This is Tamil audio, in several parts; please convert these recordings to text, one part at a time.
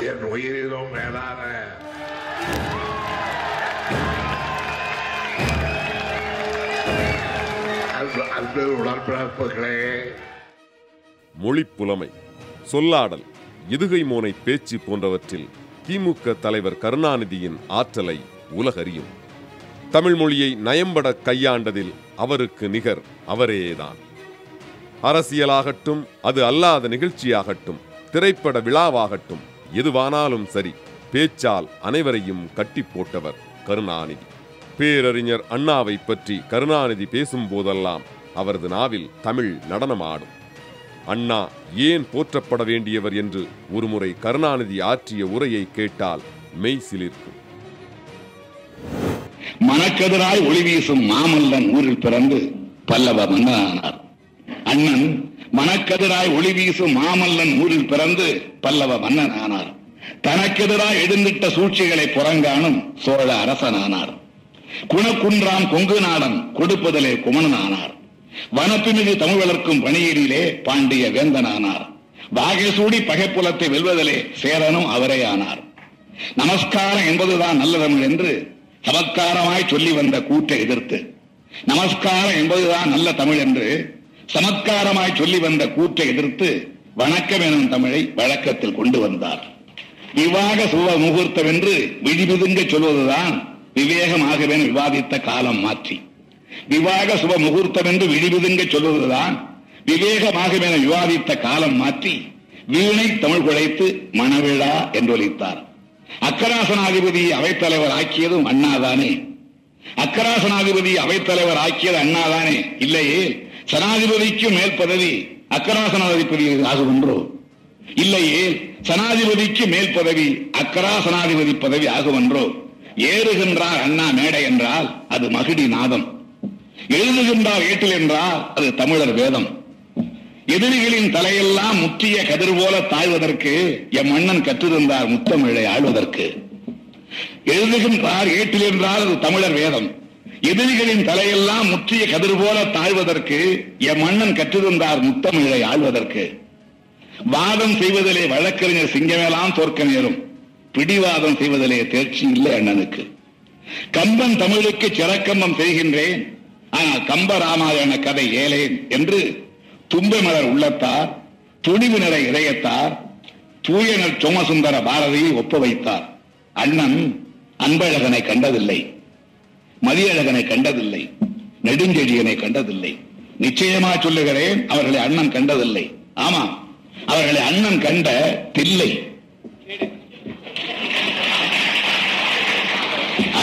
என் உயிரிலும் மேலான அன்பு உடன்பிறப்புகளே மொழிப்புலமை சொல்லாடல் எதுகை மோனை பேச்சு போன்றவற்றில் திமுக தலைவர் கருணாநிதியின் ஆற்றலை உலகறியும். தமிழ் மொழியை நயம்பட கையாண்டதில் அவருக்கு நிகர் அவரேதான். அரசியலாகட்டும் அது அல்லாத நிகழ்ச்சியாகட்டும் திரைப்பட விழாவாகட்டும் எதுவானாலும் சரி பேச்சால் அனைவரையும் கட்டி போட்டவர் கருணாநிதி. பேரறிஞர் அண்ணாவை பற்றி கருணாநிதி பேசும்போதெல்லாம் அவரது நாவில் தமிழ் நடனமாடும். அண்ணா ஏன் போற்றப்பட வேண்டியவர் என்று ஒருமுறை கருணாநிதி ஆற்றிய உரையை கேட்டால் மெய் சிலிர்க்கும். மனக்கதிராய் ஒளி வீசும் மாமல்லன் ஊரில் பிறந்து பல்லவ மன்னனானார். அண்ணன் மனக்கதிராய் ஒளி வீசும் மாமல்லன் ஊரில் பிறந்து பல்லவ மன்னன் ஆனார் தனக்கெதிராய் எழுந்திட்ட சூழ்ச்சிகளை புறங்காணும் சோழ அரசனானார். குணக்குன்றாம் கொங்கு நாடன் கொடுப்பதிலே குமணனானார். வனப்பிமிகு தமிழ் வளர்க்கும் பணியிலே பாண்டிய வேந்தனானார். வாகசூடி பகைப்புலத்தை வெல்வதிலே சேரனும் அவரே ஆனார் நமஸ்காரம் என்பதுதான் நல்ல தமிழ் என்று சமத்காரமாய் சொல்லி வந்த கூற்றை எதிர்த்து நமஸ்காரம் என்பதுதான் நல்ல தமிழ் என்று சமத்காரமாய் சொல்லி வந்த கூற்றை எதிர்த்து வணக்கம் எனும் தமிழை வழக்கத்தில் கொண்டு வந்தார். விவாக சுப முகூர்த்தம் என்று விழிபிதுங்க சொல்வதுதான் விவேகமாகவே விவாதித்த காலம் மாற்றி. விவாக சுப முகூர்த்தம் என்று விழிபிதுங்க சொல்வதுதான் விவேகமாகவே விவாதித்த காலம் மாற்றி வீணை தமிழ் குழைத்து மணவிழா என்று ஒலித்தார் அக்கராசனாதிபதி அவைத்தலைவர் ஆக்கியதும் அண்ணாதானே. அக்கராசனாதிபதி அவைத்தலைவர் ஆக்கியது அண்ணாதானே இல்லையே? சனாதிபதிக்கு மேல் பதவி அக்கராசனாதிபதி ஆகுமென்றோ இல்லையே சனாதிபதிக்கு மேல் பதவி அக்கராசனாதிபதி பதவி ஆகுமென்றோ ஏறுகின்றார் அண்ணா மேடை என்றால் அது மகிடி நாதம். எழுதுகின்றார் ஏட்டில் என்றால் அது தமிழர் வேதம். எதிரிகளின் தலையெல்லாம் முற்றிய கதிர் போல தாழ்வதற்கு எம் மன்னன் கற்றிருந்தார் முத்தமிழை ஆழ்வதற்கு. எழுதுகின்றார் ஏட்டில் என்றால் அது தமிழர் வேதம். எதிரிகளின் தலையெல்லாம் முற்றிய கதிர் போல தாழ்வதற்கு என் மன்னன் கற்றிருந்தார் முத்தமிழை ஆழ்வதற்கு. வாதம் செய்வதிலே வழக்கறிஞர் சிங்கமேலாம் தோற்க நேரும். பிடிவாதம் செய்வதிலே தேர்ச்சி இல்லை அண்ணனுக்கு. கம்பன் தமிழுக்கு சிறக்கம்பம் செய்கின்றேன். ஆனால் கம்ப ராமாயண கதை ஏலேன் என்று தும்பை மலர் உள்ளத்தார் துணிவினரை இதயத்தார் தூயனர் சோமசுந்தர பாரதியை ஒப்பு வைத்தார் அண்ணன் அன்பழகனை கண்டதில்லை. மதியழகனை கண்டதில்லை நெடுஞ்செழியனை கண்டதில்லை. நிச்சயமா சொல்லுகிறேன் அவர்களை அண்ணன் கண்டதில்லை. ஆமா அவர்களை அண்ணன் கண்ட தில்லை.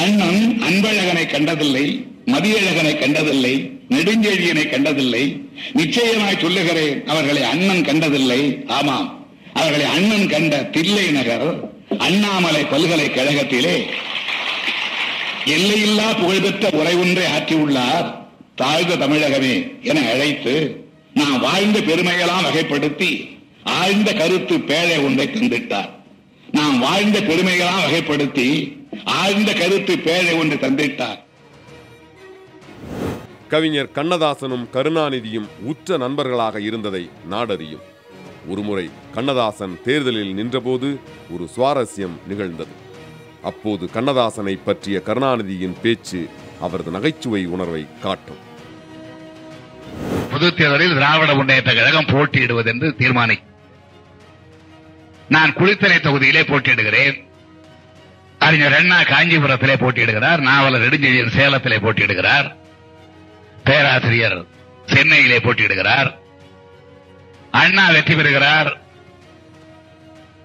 அண்ணன் அன்பழகனை கண்டதில்லை மதியழகனை கண்டதில்லை நெடுஞ்செழியனை கண்டதில்லை. நிச்சயமாய் சொல்லுகிறேன் அவர்களை அண்ணன் கண்டதில்லை. ஆமாம் அவர்களை அண்ணன் கண்ட தில்லை நகர் அண்ணாமலை பல்கலைக்கழகத்திலே எல்லையில்லா புகழ்பெற்ற உரை ஒன்றை ஆற்றியுள்ளார் தாழ்ந்த தமிழகமே என அழைத்து நான் வாழ்ந்த பெருமையெல்லாம் வகைப்படுத்தி ஆழ்ந்த கருத்து பேழை ஒன்றை தந்திட்டார். நாம் வாழ்ந்த பெருமைகளாம் வகைப்படுத்தி ஆழ்ந்த கருத்து பேழை ஒன்று தந்திட்டார். கவிஞர் கண்ணதாசனும் கருணாநிதியும் உற்ற நண்பர்களாக இருந்ததை நாடறியும். ஒருமுறை கண்ணதாசன் தேர்தலில் நின்றபோது ஒரு சுவாரஸ்யம் நிகழ்ந்தது. அப்போது கண்ணதாசனை பற்றிய கருணாநிதியின் பேச்சு அவரது நகைச்சுவை உணர்வை காட்டும். பொது தேர்தலில் திராவிட முன்னேற்ற கழகம் போட்டியிடுவது என்று தீர்மானி. நான் குளித்தலை தொகுதியிலே போட்டியிடுகிறேன். அறிஞர் அண்ணா காஞ்சிபுரத்திலே போட்டியிடுகிறார். நாவலர் நெடுஞ்செழியன் சேலத்திலே போட்டியிடுகிறார். பேராசிரியர் சென்னையிலே போட்டியிடுகிறார். அண்ணா வெற்றி பெறுகிறார்.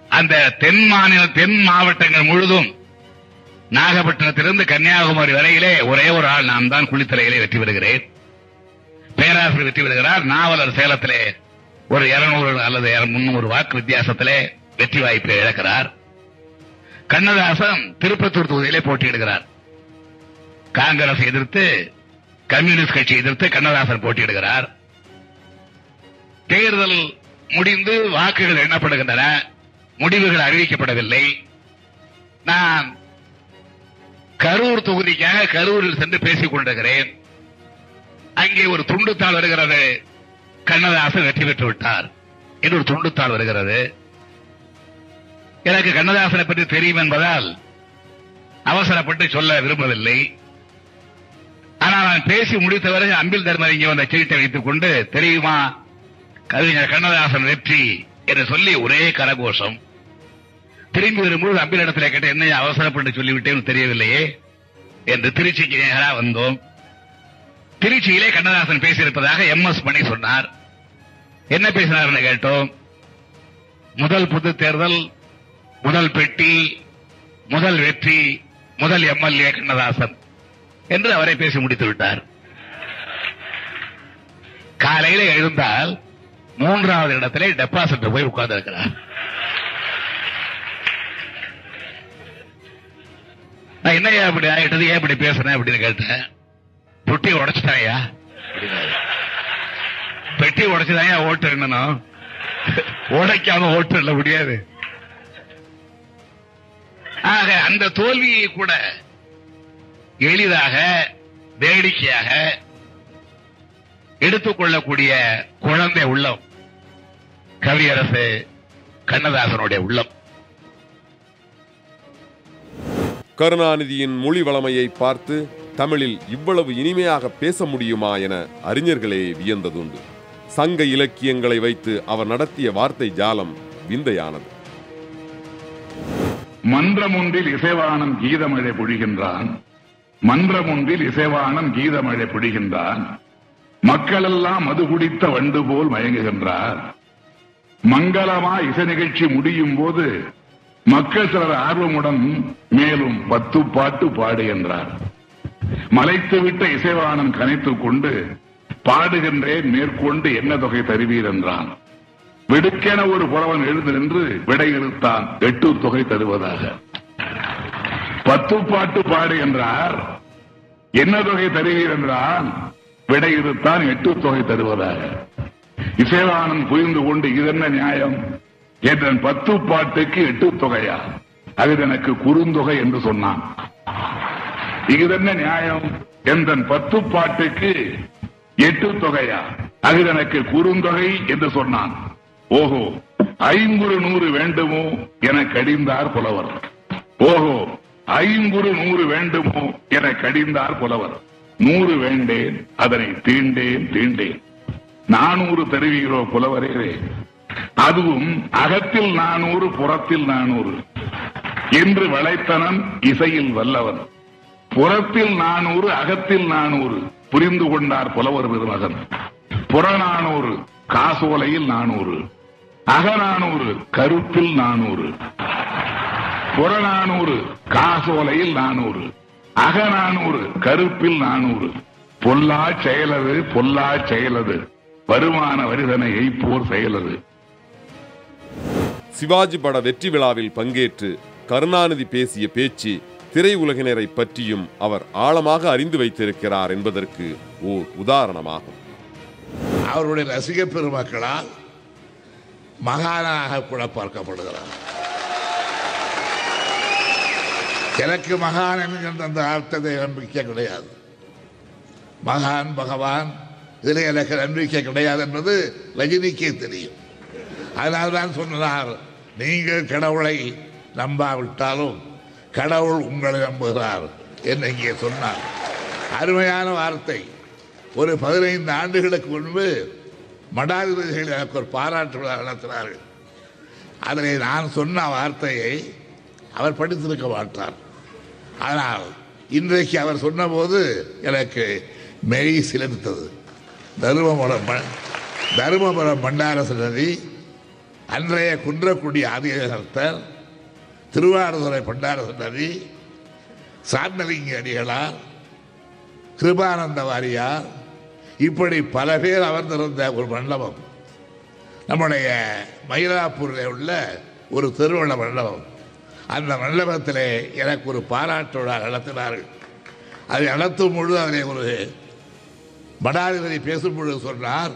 அந்த தென் மாநில தென் மாவட்டங்கள் முழுதும் நாகப்பட்டினத்திலிருந்து கன்னியாகுமரி வரையிலே ஒரே ஒரு ஆள் நான் தான் குளித்தலையிலே வெற்றி பெறுகிறேன். பேராசிரியர் வெற்றி பெறுகிறார். நாவலர் சேலத்திலே ஒரு இருநூறு அல்லது முன்னூறு வாக்கு வித்தியாசத்திலே வெற்றி வாய்ப்பை இழக்கிறார். கண்ணதாசன் திருப்பத்தூர் தொகுதியிலே போட்டியிடுகிறார். காங்கிரஸ் எதிர்த்து கம்யூனிஸ்ட் கட்சி எதிர்த்து கண்ணதாசன் போட்டியிடுகிறார். தேர்தல் முடிந்து வாக்குகள் எண்ணப்படுகின்றன. முடிவுகள் அறிவிக்கப்படவில்லை. நான் கரூர் தொகுதிக்காக கரூரில் சென்று பேசிக் கொண்டிருக்கிறேன். அங்கே ஒரு துண்டுத்தாள் வருகிறது. கண்ணதாசன் வெற்றி பெற்று விட்டார். என்று ஒரு துண்டுத்தாள் வருகிறது. எனக்கு கண்ணதாசனை பற்றி தெரியும் என்பதால் அவசரப்பட்டு சொல்ல விரும்பவில்லை. ஆனால் நான் பேசி முடித்தவரை அம்பில் தர்மர் இங்கே வந்த சீட்டை வைத்துக் கொண்டு தெரியுமா கவிஞர் கண்ணதாசன் வெற்றி என்று சொல்லி ஒரே கரகோஷம். திரும்பி வரும்போது அம்பில் இடத்துல கேட்ட என்ன அவசரப்பட்டு சொல்லிவிட்டேன்னு தெரியவில்லையே? என்று திருச்சிக்கு நேராக வந்தோம். திருச்சியிலே கண்ணதாசன் பேசியிருப்பதாக எம். எஸ். மணி சொன்னார். என்ன பேசினார்னு கேட்டோம். முதல் பொது தேர்தல் முதல் பெட்டி முதல் வெற்றி முதல் எம்எல்ஏ கண்ணதாசன் என்று அவரை பேசி முடித்து விட்டார் காலையில எழுந்தால் மூன்றாவது இடத்திலே டெபாசிட் போய் உட்கார்ந்து இருக்கிறார் என்னையா இப்படி ஆயிட்டது? ஏன் இப்படி பேசுறேன் அப்படின்னு கேட்டேன். தொட்டி உடைச்சிட்டாயா பெட்டி உடைச்சுதாயா ஓட்டு எண்ணணும்? உடைக்காம ஓட்டு இல்ல முடியாது. ஆக அந்த தோல்வியை கூட எளிதாக வேடிக்கையாக எடுத்துக்கொள்ளக்கூடிய குழந்தை உள்ளம் கவியரசு கண்ணதாசனுடைய உள்ளம். கருணாநிதியின் மொழி வளமையை பார்த்து தமிழில் இவ்வளவு இனிமையாக பேச முடியுமா என அறிஞர்களே வியந்ததுண்டு. சங்க இலக்கியங்களை வைத்து அவர் நடத்திய வார்த்தை ஜாலம் விந்தையானது. மன்றம் ஒன்றில் இசைவானம் கீதமழை பொழிகின்றான். மன்றம் ஒன்றில் இசைவானம் கீதமழை பொழிகின்றான். மக்களெல்லாம் மது குடித்த வண்டு போல் மயங்குகின்றார். மங்களமா இசை நிகழ்ச்சி முடியும் போது மக்கள் சிலர் ஆர்வமுடன் மேலும் பத்து பாட்டு பாடு என்றார். மலைத்துவிட்ட இசைவாணன் கனைத்துக் கொண்டு பாடுகின்றேன் மேற்கொண்டு என்ன தொகை தருவீர் என்றான். விடுக்கென ஒரு புலவன் எழுந்து நின்று விடை இழுத்தான் எட்டு தொகை தருவதாக. பத்து பாட்டு பாடு என்றார். என்ன தொகை தருவீர் என்றால் விடை இழுத்தான் எட்டு தொகை தருவதாக. இசைவானன் புரிந்து கொண்டு இதென்ன நியாயம்? என் பத்து பாட்டுக்கு எட்டு தொகையா? அது எனக்கு குறுந்தொகை என்று சொன்னான். இதென்ன நியாயம்? எந்த பத்து பாட்டுக்கு எட்டு தொகையா? அது எனக்கு குறுந்தொகை என்று சொன்னான். ஓஹோ ஐங்குறு நூறு வேண்டுமோ என கடிந்தார் புலவர். ஓஹோ ஐங்குறு நூறு வேண்டுமோ என கடிந்தார் புலவர். நூறு வேண்டேன் அதனை தீண்டேன் தீண்டேன். நானூறு தருவீரோ புலவரே. அதுவும் அகத்தில் நானூறு புறத்தில் நானூறு. என்று வளைத்தனன் இசையில் வல்லவன். புறத்தில் நானூறு அகத்தில் நானூறு. புரிந்து கொண்டார் புலவர் பெருமகன் புறநானூறு காசோலையில் நானூறு. அகநானூறு கருப்பில் நானூறு. புறநானூறு காசோலையில் நானூறு. அகநானூறு கருப்பில் நானூறு. பொல்லா செயலது பொல்லா செயலது. வருமான வரிதனை எய்ப்போர் செயலது. சிவாஜி பட வெற்றி விழாவில் பங்கேற்று கருணாநிதி பேசிய பேச்சு திரையுலகினரை பற்றியும் அவர் ஆழமாக அறிந்து வைத்திருக்கிறார் என்பதற்கு ஓர் உதாரணமாகும். அவருடைய ரசிக பெருமக்களால் மகானாக கூட பார்க்கப்படுகிறார். எனக்கு மகான் என்கின்ற அந்த அர்த்தத்தை நம்பிக்கை கிடையாது. மகான் பகவான் இதில் எனக்கு நம்பிக்கை கிடையாது என்பது ரஜினிக்கே தெரியும். அதனால் தான் சொன்னார் நீங்கள் கடவுளை நம்பாவிட்டாலும் கடவுள் உங்களை நம்புகிறார் என்று இங்கே சொன்னார். அருமையான வார்த்தை. ஒரு பதினைந்து ஆண்டுகளுக்கு முன்பு மடாதிபதிகள் எனக்கு ஒரு பாராட்டு விழா நடத்தினார்கள். அதில் நான் சொன்ன வார்த்தையை அவர் படித்திருக்க மாட்டார். ஆனால் இன்றைக்கு அவர் சொன்னபோது எனக்கு மெய் சிலிர்த்தது. தருமபுரம் தருமபுரம் பண்டாரசனதி அன்றைய குன்றக்குடி ஆதிகர்த்தர் திருவாரூரை பண்டார நதி சாந்தலிங்க அடிகளார் கிருபானந்த வாரியார் இப்படி பல பேர் அமர்ந்திருந்த ஒரு மண்டபம். நம்முடைய மயிலாப்பூரில் உள்ள ஒரு திருவள்ள மண்டபம். அந்த மண்டபத்திலே எனக்கு ஒரு பாராட்டு விழா நடத்தினார்கள். அதை நடத்தும் பொழுது அதில் ஒரு மடாதிபதி பேசும் பொழுது சொன்னார்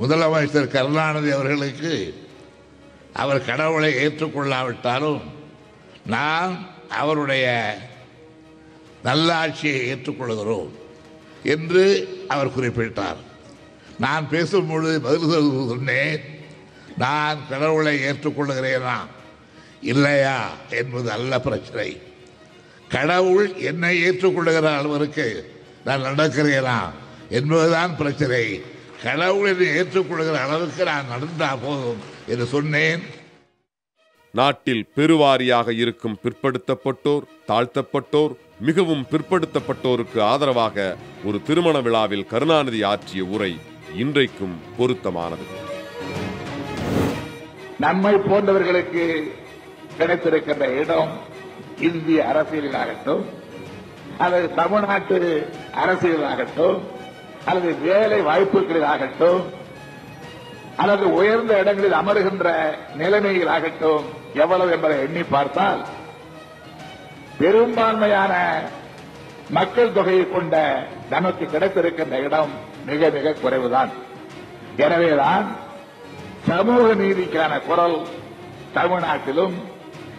முதலமைச்சர் கருணாநிதி அவர்களுக்கு அவர் கடவுளை ஏற்றுக்கொள்ளாவிட்டாலும் நான் அவருடைய நல்லாட்சியை ஏற்றுக்கொள்கிறோம் என்று அவர் குறிப்பிட்டார். நான் பேசும்பொழுது பதில் சொன்னேன். நான் கடவுளை ஏற்றுக்கொள்கிறேனா? இல்லையா என்பது அல்ல பிரச்சனை. கடவுள் என்னை ஏற்றுக்கொள்கிற அளவிற்கு நான் நடக்கிறேனா என்பதுதான் பிரச்சனை. கடவுளை ஏற்றுக்கொள்கிற அளவுக்கு நான் நடந்தால் போதும். என்று சொன்னேன். நாட்டில் பெருவாரியாக இருக்கும் பிற்படுத்தப்பட்டோர் தாழ்த்தப்பட்டோர் மிகவும் பிற்படுத்தப்பட்டோருக்கு ஆதரவாக ஒரு திருமண விழாவில் கருணாநிதி ஆற்றிய உரை இன்றைக்கும் பொருத்தமானது. நம்மை போன்றவர்களுக்கு கிடைத்திருக்கின்ற இடம் இந்திய அரசியலிலாகட்டும் அல்லது தமிழ்நாட்டு அரசியலாகட்டும் அல்லது வேலை வாய்ப்புகளிலாகட்டும் அல்லது உயர்ந்த இடங்களில் அமருகின்ற நிலைமைகள் ஆகட்டும் எவ்வளவு என்பதை எண்ணி பார்த்தால் பெரும்பான்மையான மக்கள் தொகையை கொண்ட நமக்கு கிடைத்திருக்கின்ற இடம் மிக மிக குறைவுதான். எனவேதான் சமூக நீதிக்கான குரல் தமிழ்நாட்டிலும்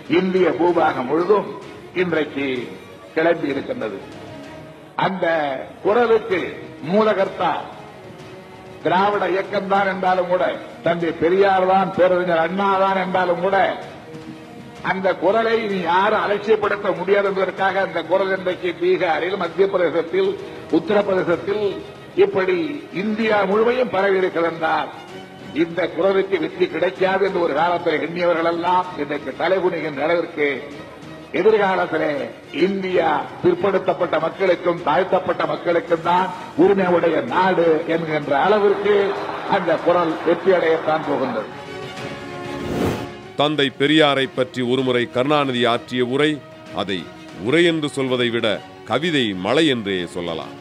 இந்திய பூபாகம் முழுதும் இன்றைக்கு கிளம்பி இருக்கின்றது அந்த குரலுக்கு மூலகர்த்தா திராவிட இயக்கம் தான் என்றாலும் கூட தந்தை பெரியார் தான் பேரறிஞர் அண்ணா தான் என்றாலும் கூட அந்த குரலை நீ யாரும் அலட்சியப்படுத்த முடியாது என்பதற்காக அந்த குரல் இன்றைக்கு பீகாரில் மத்திய பிரதேசத்தில் உத்தரப்பிரதேசத்தில் இப்படி இந்தியா முழுமையும் பரவி இருக்கிறார் இந்த குரலுக்கு வெற்றி கிடைக்காது என்று ஒரு காலத்தில் எண்ணியவர்கள் எல்லாம் இன்றைக்கு தலைகுனிகின்ற அளவிற்கு எதிர்காலத்திலே இந்தியா பிற்படுத்தப்பட்ட மக்களுக்கும் தாழ்த்தப்பட்ட மக்களுக்கும் தான் உரிமையுடைய நாடு என்கின்ற அளவிற்கு அந்த குரல் வெற்றியடையத்தான் போகின்றது. தந்தை பெரியாரை பற்றி ஒருமுறை கருணாநிதி ஆற்றிய உரை அதை உரை என்று சொல்வதை விட கவிதை மலை என்றே சொல்லலாம்.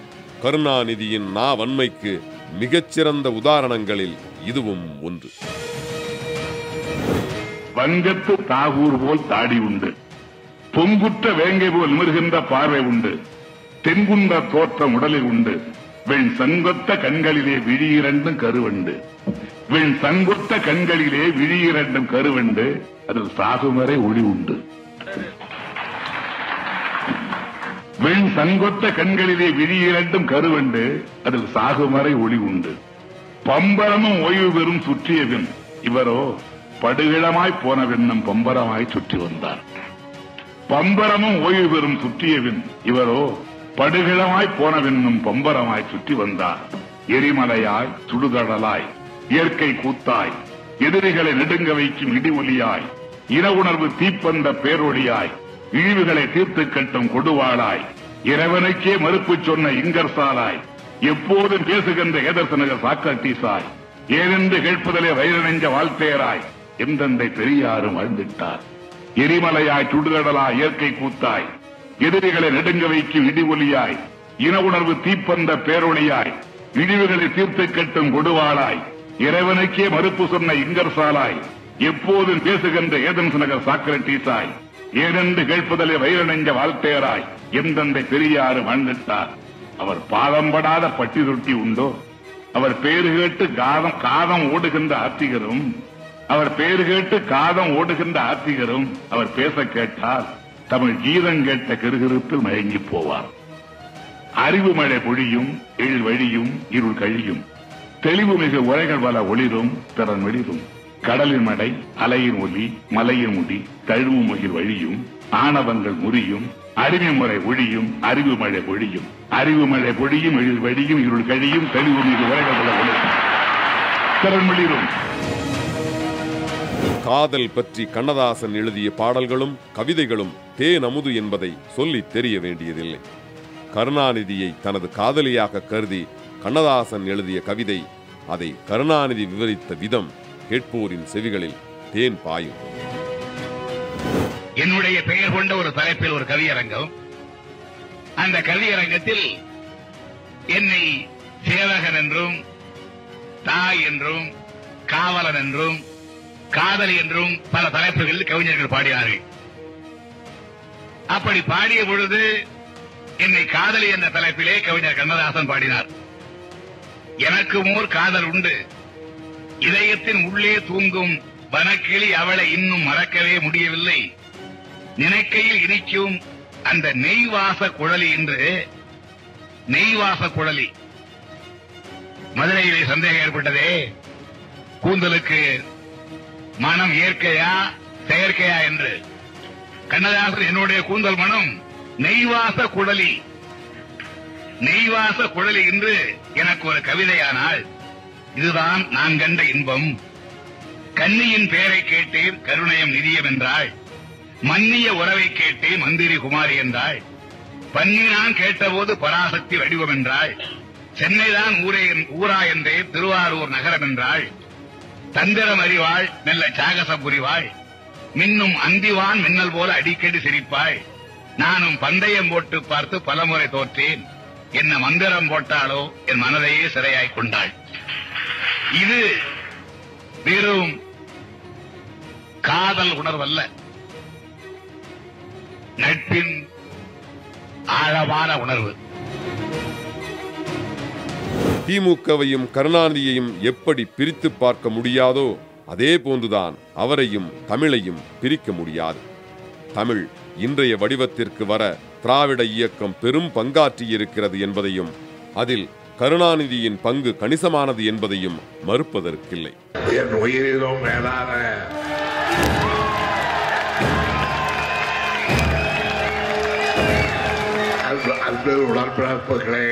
கருணாநிதியின் நா வன்மைக்கு மிகச்சிறந்த உதாரணங்களில் இதுவும் ஒன்று. வங்கத்து தாகூர் போல் தாடி உண்டு. பொங்குற்ற வேங்கை போல் நிமிர்கின்ற பார்வை உண்டு. தென்குன்ற தோற்றம் உடலில் உண்டு. வெண் சங்கொத்த கண்களிலே விழியிரண்டும் கருவண்டு. வெண் சங்கொத்த கண்களிலே விழியிரண்டும் கருவண்டு. அதில் சாகுமறை ஒளி உண்டு. வெண் சங்கொத்த கண்களிலே விழியிரண்டும் கருவண்டு. அதில் சாகுமறை ஒளி உண்டு. பம்பரமும் ஓய்வு பெறும் சுற்றியபின் இவரோ படுகிழமாய் போன வெண்ணம் பம்பரமாய் சுற்றி வந்தார். பம்பரமும் ஓய்வு பெறும் சுற்றியவின். இவரோ படுகிழமாய் போனவென்னும் பம்பரமாய் சுற்றி வந்தார். எரிமலையாய் சுடுகடலாய் இயற்கை கூத்தாய் எதிரிகளை நெடுங்க வைக்கும் இடி ஒலியாய் இன உணர்வு தீப்பந்த பேரொழியாய் இழிவுகளை தீர்த்து கட்டும் கொடுவாளாய் இறைவனுக்கே மறுப்பு சொன்ன இங்கர்சாலாய் எப்போதும் பேசுகின்ற ஏதர்சனகர் சாக்ரட்டீசாய் ஏனென்று கேட்பதிலே வயிறு நெஞ்ச வாழ்த்தையராய் எந்தந்தை பெரியாரும் வாழ்ந்துட்டார் எரிமலையாய் சுடுகடலாய் இயற்கை கூத்தாய். எதிரிகளை நெடுங்க வைக்கும் இடி ஒலியாய். இன உணர்வு தீப்பந்த பேரொழியாய். இழிவுகளை தீர்த்து கட்டும் கொடுவாளாய். இறைவனுக்கே மறுப்பு சொன்ன இங்கர் சாலாய். எப்போதும் பேசுகின்ற ஏதன்ஸ் நகர் சாக்ரட்டீஸாய் ஏனென்று கேட்பதிலே வயிறு வாழ்த்தேராய். வாழ்த்தையராய் பெரியாறு வாழ்ந்துட்டார்? அவர் பாதம்படாத பட்டி தொட்டி உண்டோ? அவர் பேரு கேட்டு காதம் காதம் ஓடுகின்ற ஆத்திகரும் அவர் பேர் கேட்டு காதம் ஓடுகின்ற ஆத்திகரும் அவர் பேச கேட்டால் தமிழ் கீதம் கேட்ட கிருகிருப்பில் மயங்கி போவார். அறிவு மழை பொழியும் எழில் வழியும் இருள் கழியும். தெளிவு மிகு உரைகள் பல ஒளிரும் திறன் வெளிரும். கடலின் மடை அலையின் ஒலி மலையின் முடி தழுவு முகில் வழியும் ஆணவங்கள் முறியும் அறிவு முறை ஒழியும் அறிவு மழை பொழியும். அறிவு மழை பொழியும் எழில் வழியும் இருள் கழியும் தெளிவு மிகு உரைகள் பல ஒளிரும். திறன் வெளிரும். காதல் பற்றி கண்ணதாசன் எழுதிய பாடல்களும் கவிதைகளும் தேன் அமுது என்பதை சொல்லி தெரிய வேண்டியதில்லை. கருணாநிதியை தனது காதலியாக கருதி கண்ணதாசன் எழுதிய கவிதை அதை கருணாநிதி விவரித்த விதம் கேட்போரின் செவிகளில் தேன் பாயும். என்னுடைய பெயர் கொண்ட ஒரு தலைப்பில் ஒரு கவியரங்கம். அந்த கவியரங்கத்தில் என்னை சேவகன் என்றும் தாய் என்றும் காவலன் என்றும் காதலி என்றும் பல தலைப்புகளில் கவிஞர்கள் பாடினார்கள். அப்படி பாடிய பொழுது என்னை காதலி என்ற தலைப்பிலே கவிஞர் கண்ணதாசன் பாடினார். எனக்கு ஓர் காதல் உண்டு. இதயத்தின் உள்ளே தூங்கும் வனக்கிளி அவளை இன்னும் மறக்கவே முடியவில்லை. நினைக்கையில் இனிக்கும் அந்த நெய்வாச குழலி என்று நெய்வாச குழலி. மதுரையிலே சந்தேகம் ஏற்பட்டதே. கூந்தலுக்கு மனம் இயற்கையா செயற்கையா என்று. கண்ணதாசன் என்னுடைய கூந்தல் மனம் நெய்வாச குழலி. நெய்வாச குழலி என்று எனக்கு ஒரு கவிதையானால் இதுதான் நான் கண்ட இன்பம். கன்னியின் பெயரை கேட்டேன் கருணயம் நிதியம் என்றாள். மன்னிய உறவை கேட்டேன் மந்திரி குமாரி என்றாள். பன்னினான் கேட்டபோது பராசக்தி வடிவம் என்றாள். சென்னைதான் ஊரே ஊரா என்றே திருவாரூர் நகரம் என்றாள். தந்திரம் அறிவாள் நல்ல சாகசம் புரிவாள். மின்னும் அந்திவான் மின்னல் போல அடிக்கடி சிரிப்பாய் நானும் பந்தயம் போட்டு பார்த்து பலமுறை தோற்றேன். என்ன மந்திரம் போட்டாலோ என் மனதையே சிறையாய் கொண்டாள். இது வெறும் காதல் உணர்வல்ல. நட்பின் ஆழமான உணர்வு. திமுகவையும் கருணாநிதியையும் எப்படி பிரித்து பார்க்க முடியாதோ அதே போன்றுதான் அவரையும் தமிழையும் பிரிக்க முடியாது. தமிழ் இன்றைய வடிவத்திற்கு வர திராவிட இயக்கம் பெரும் பங்காற்றியிருக்கிறது என்பதையும் அதில் கருணாநிதியின் பங்கு கணிசமானது என்பதையும் மறுப்பதற்கில்லை. என் உயிரிலும் மேலான அன்பு உடற்பிறப்புகளே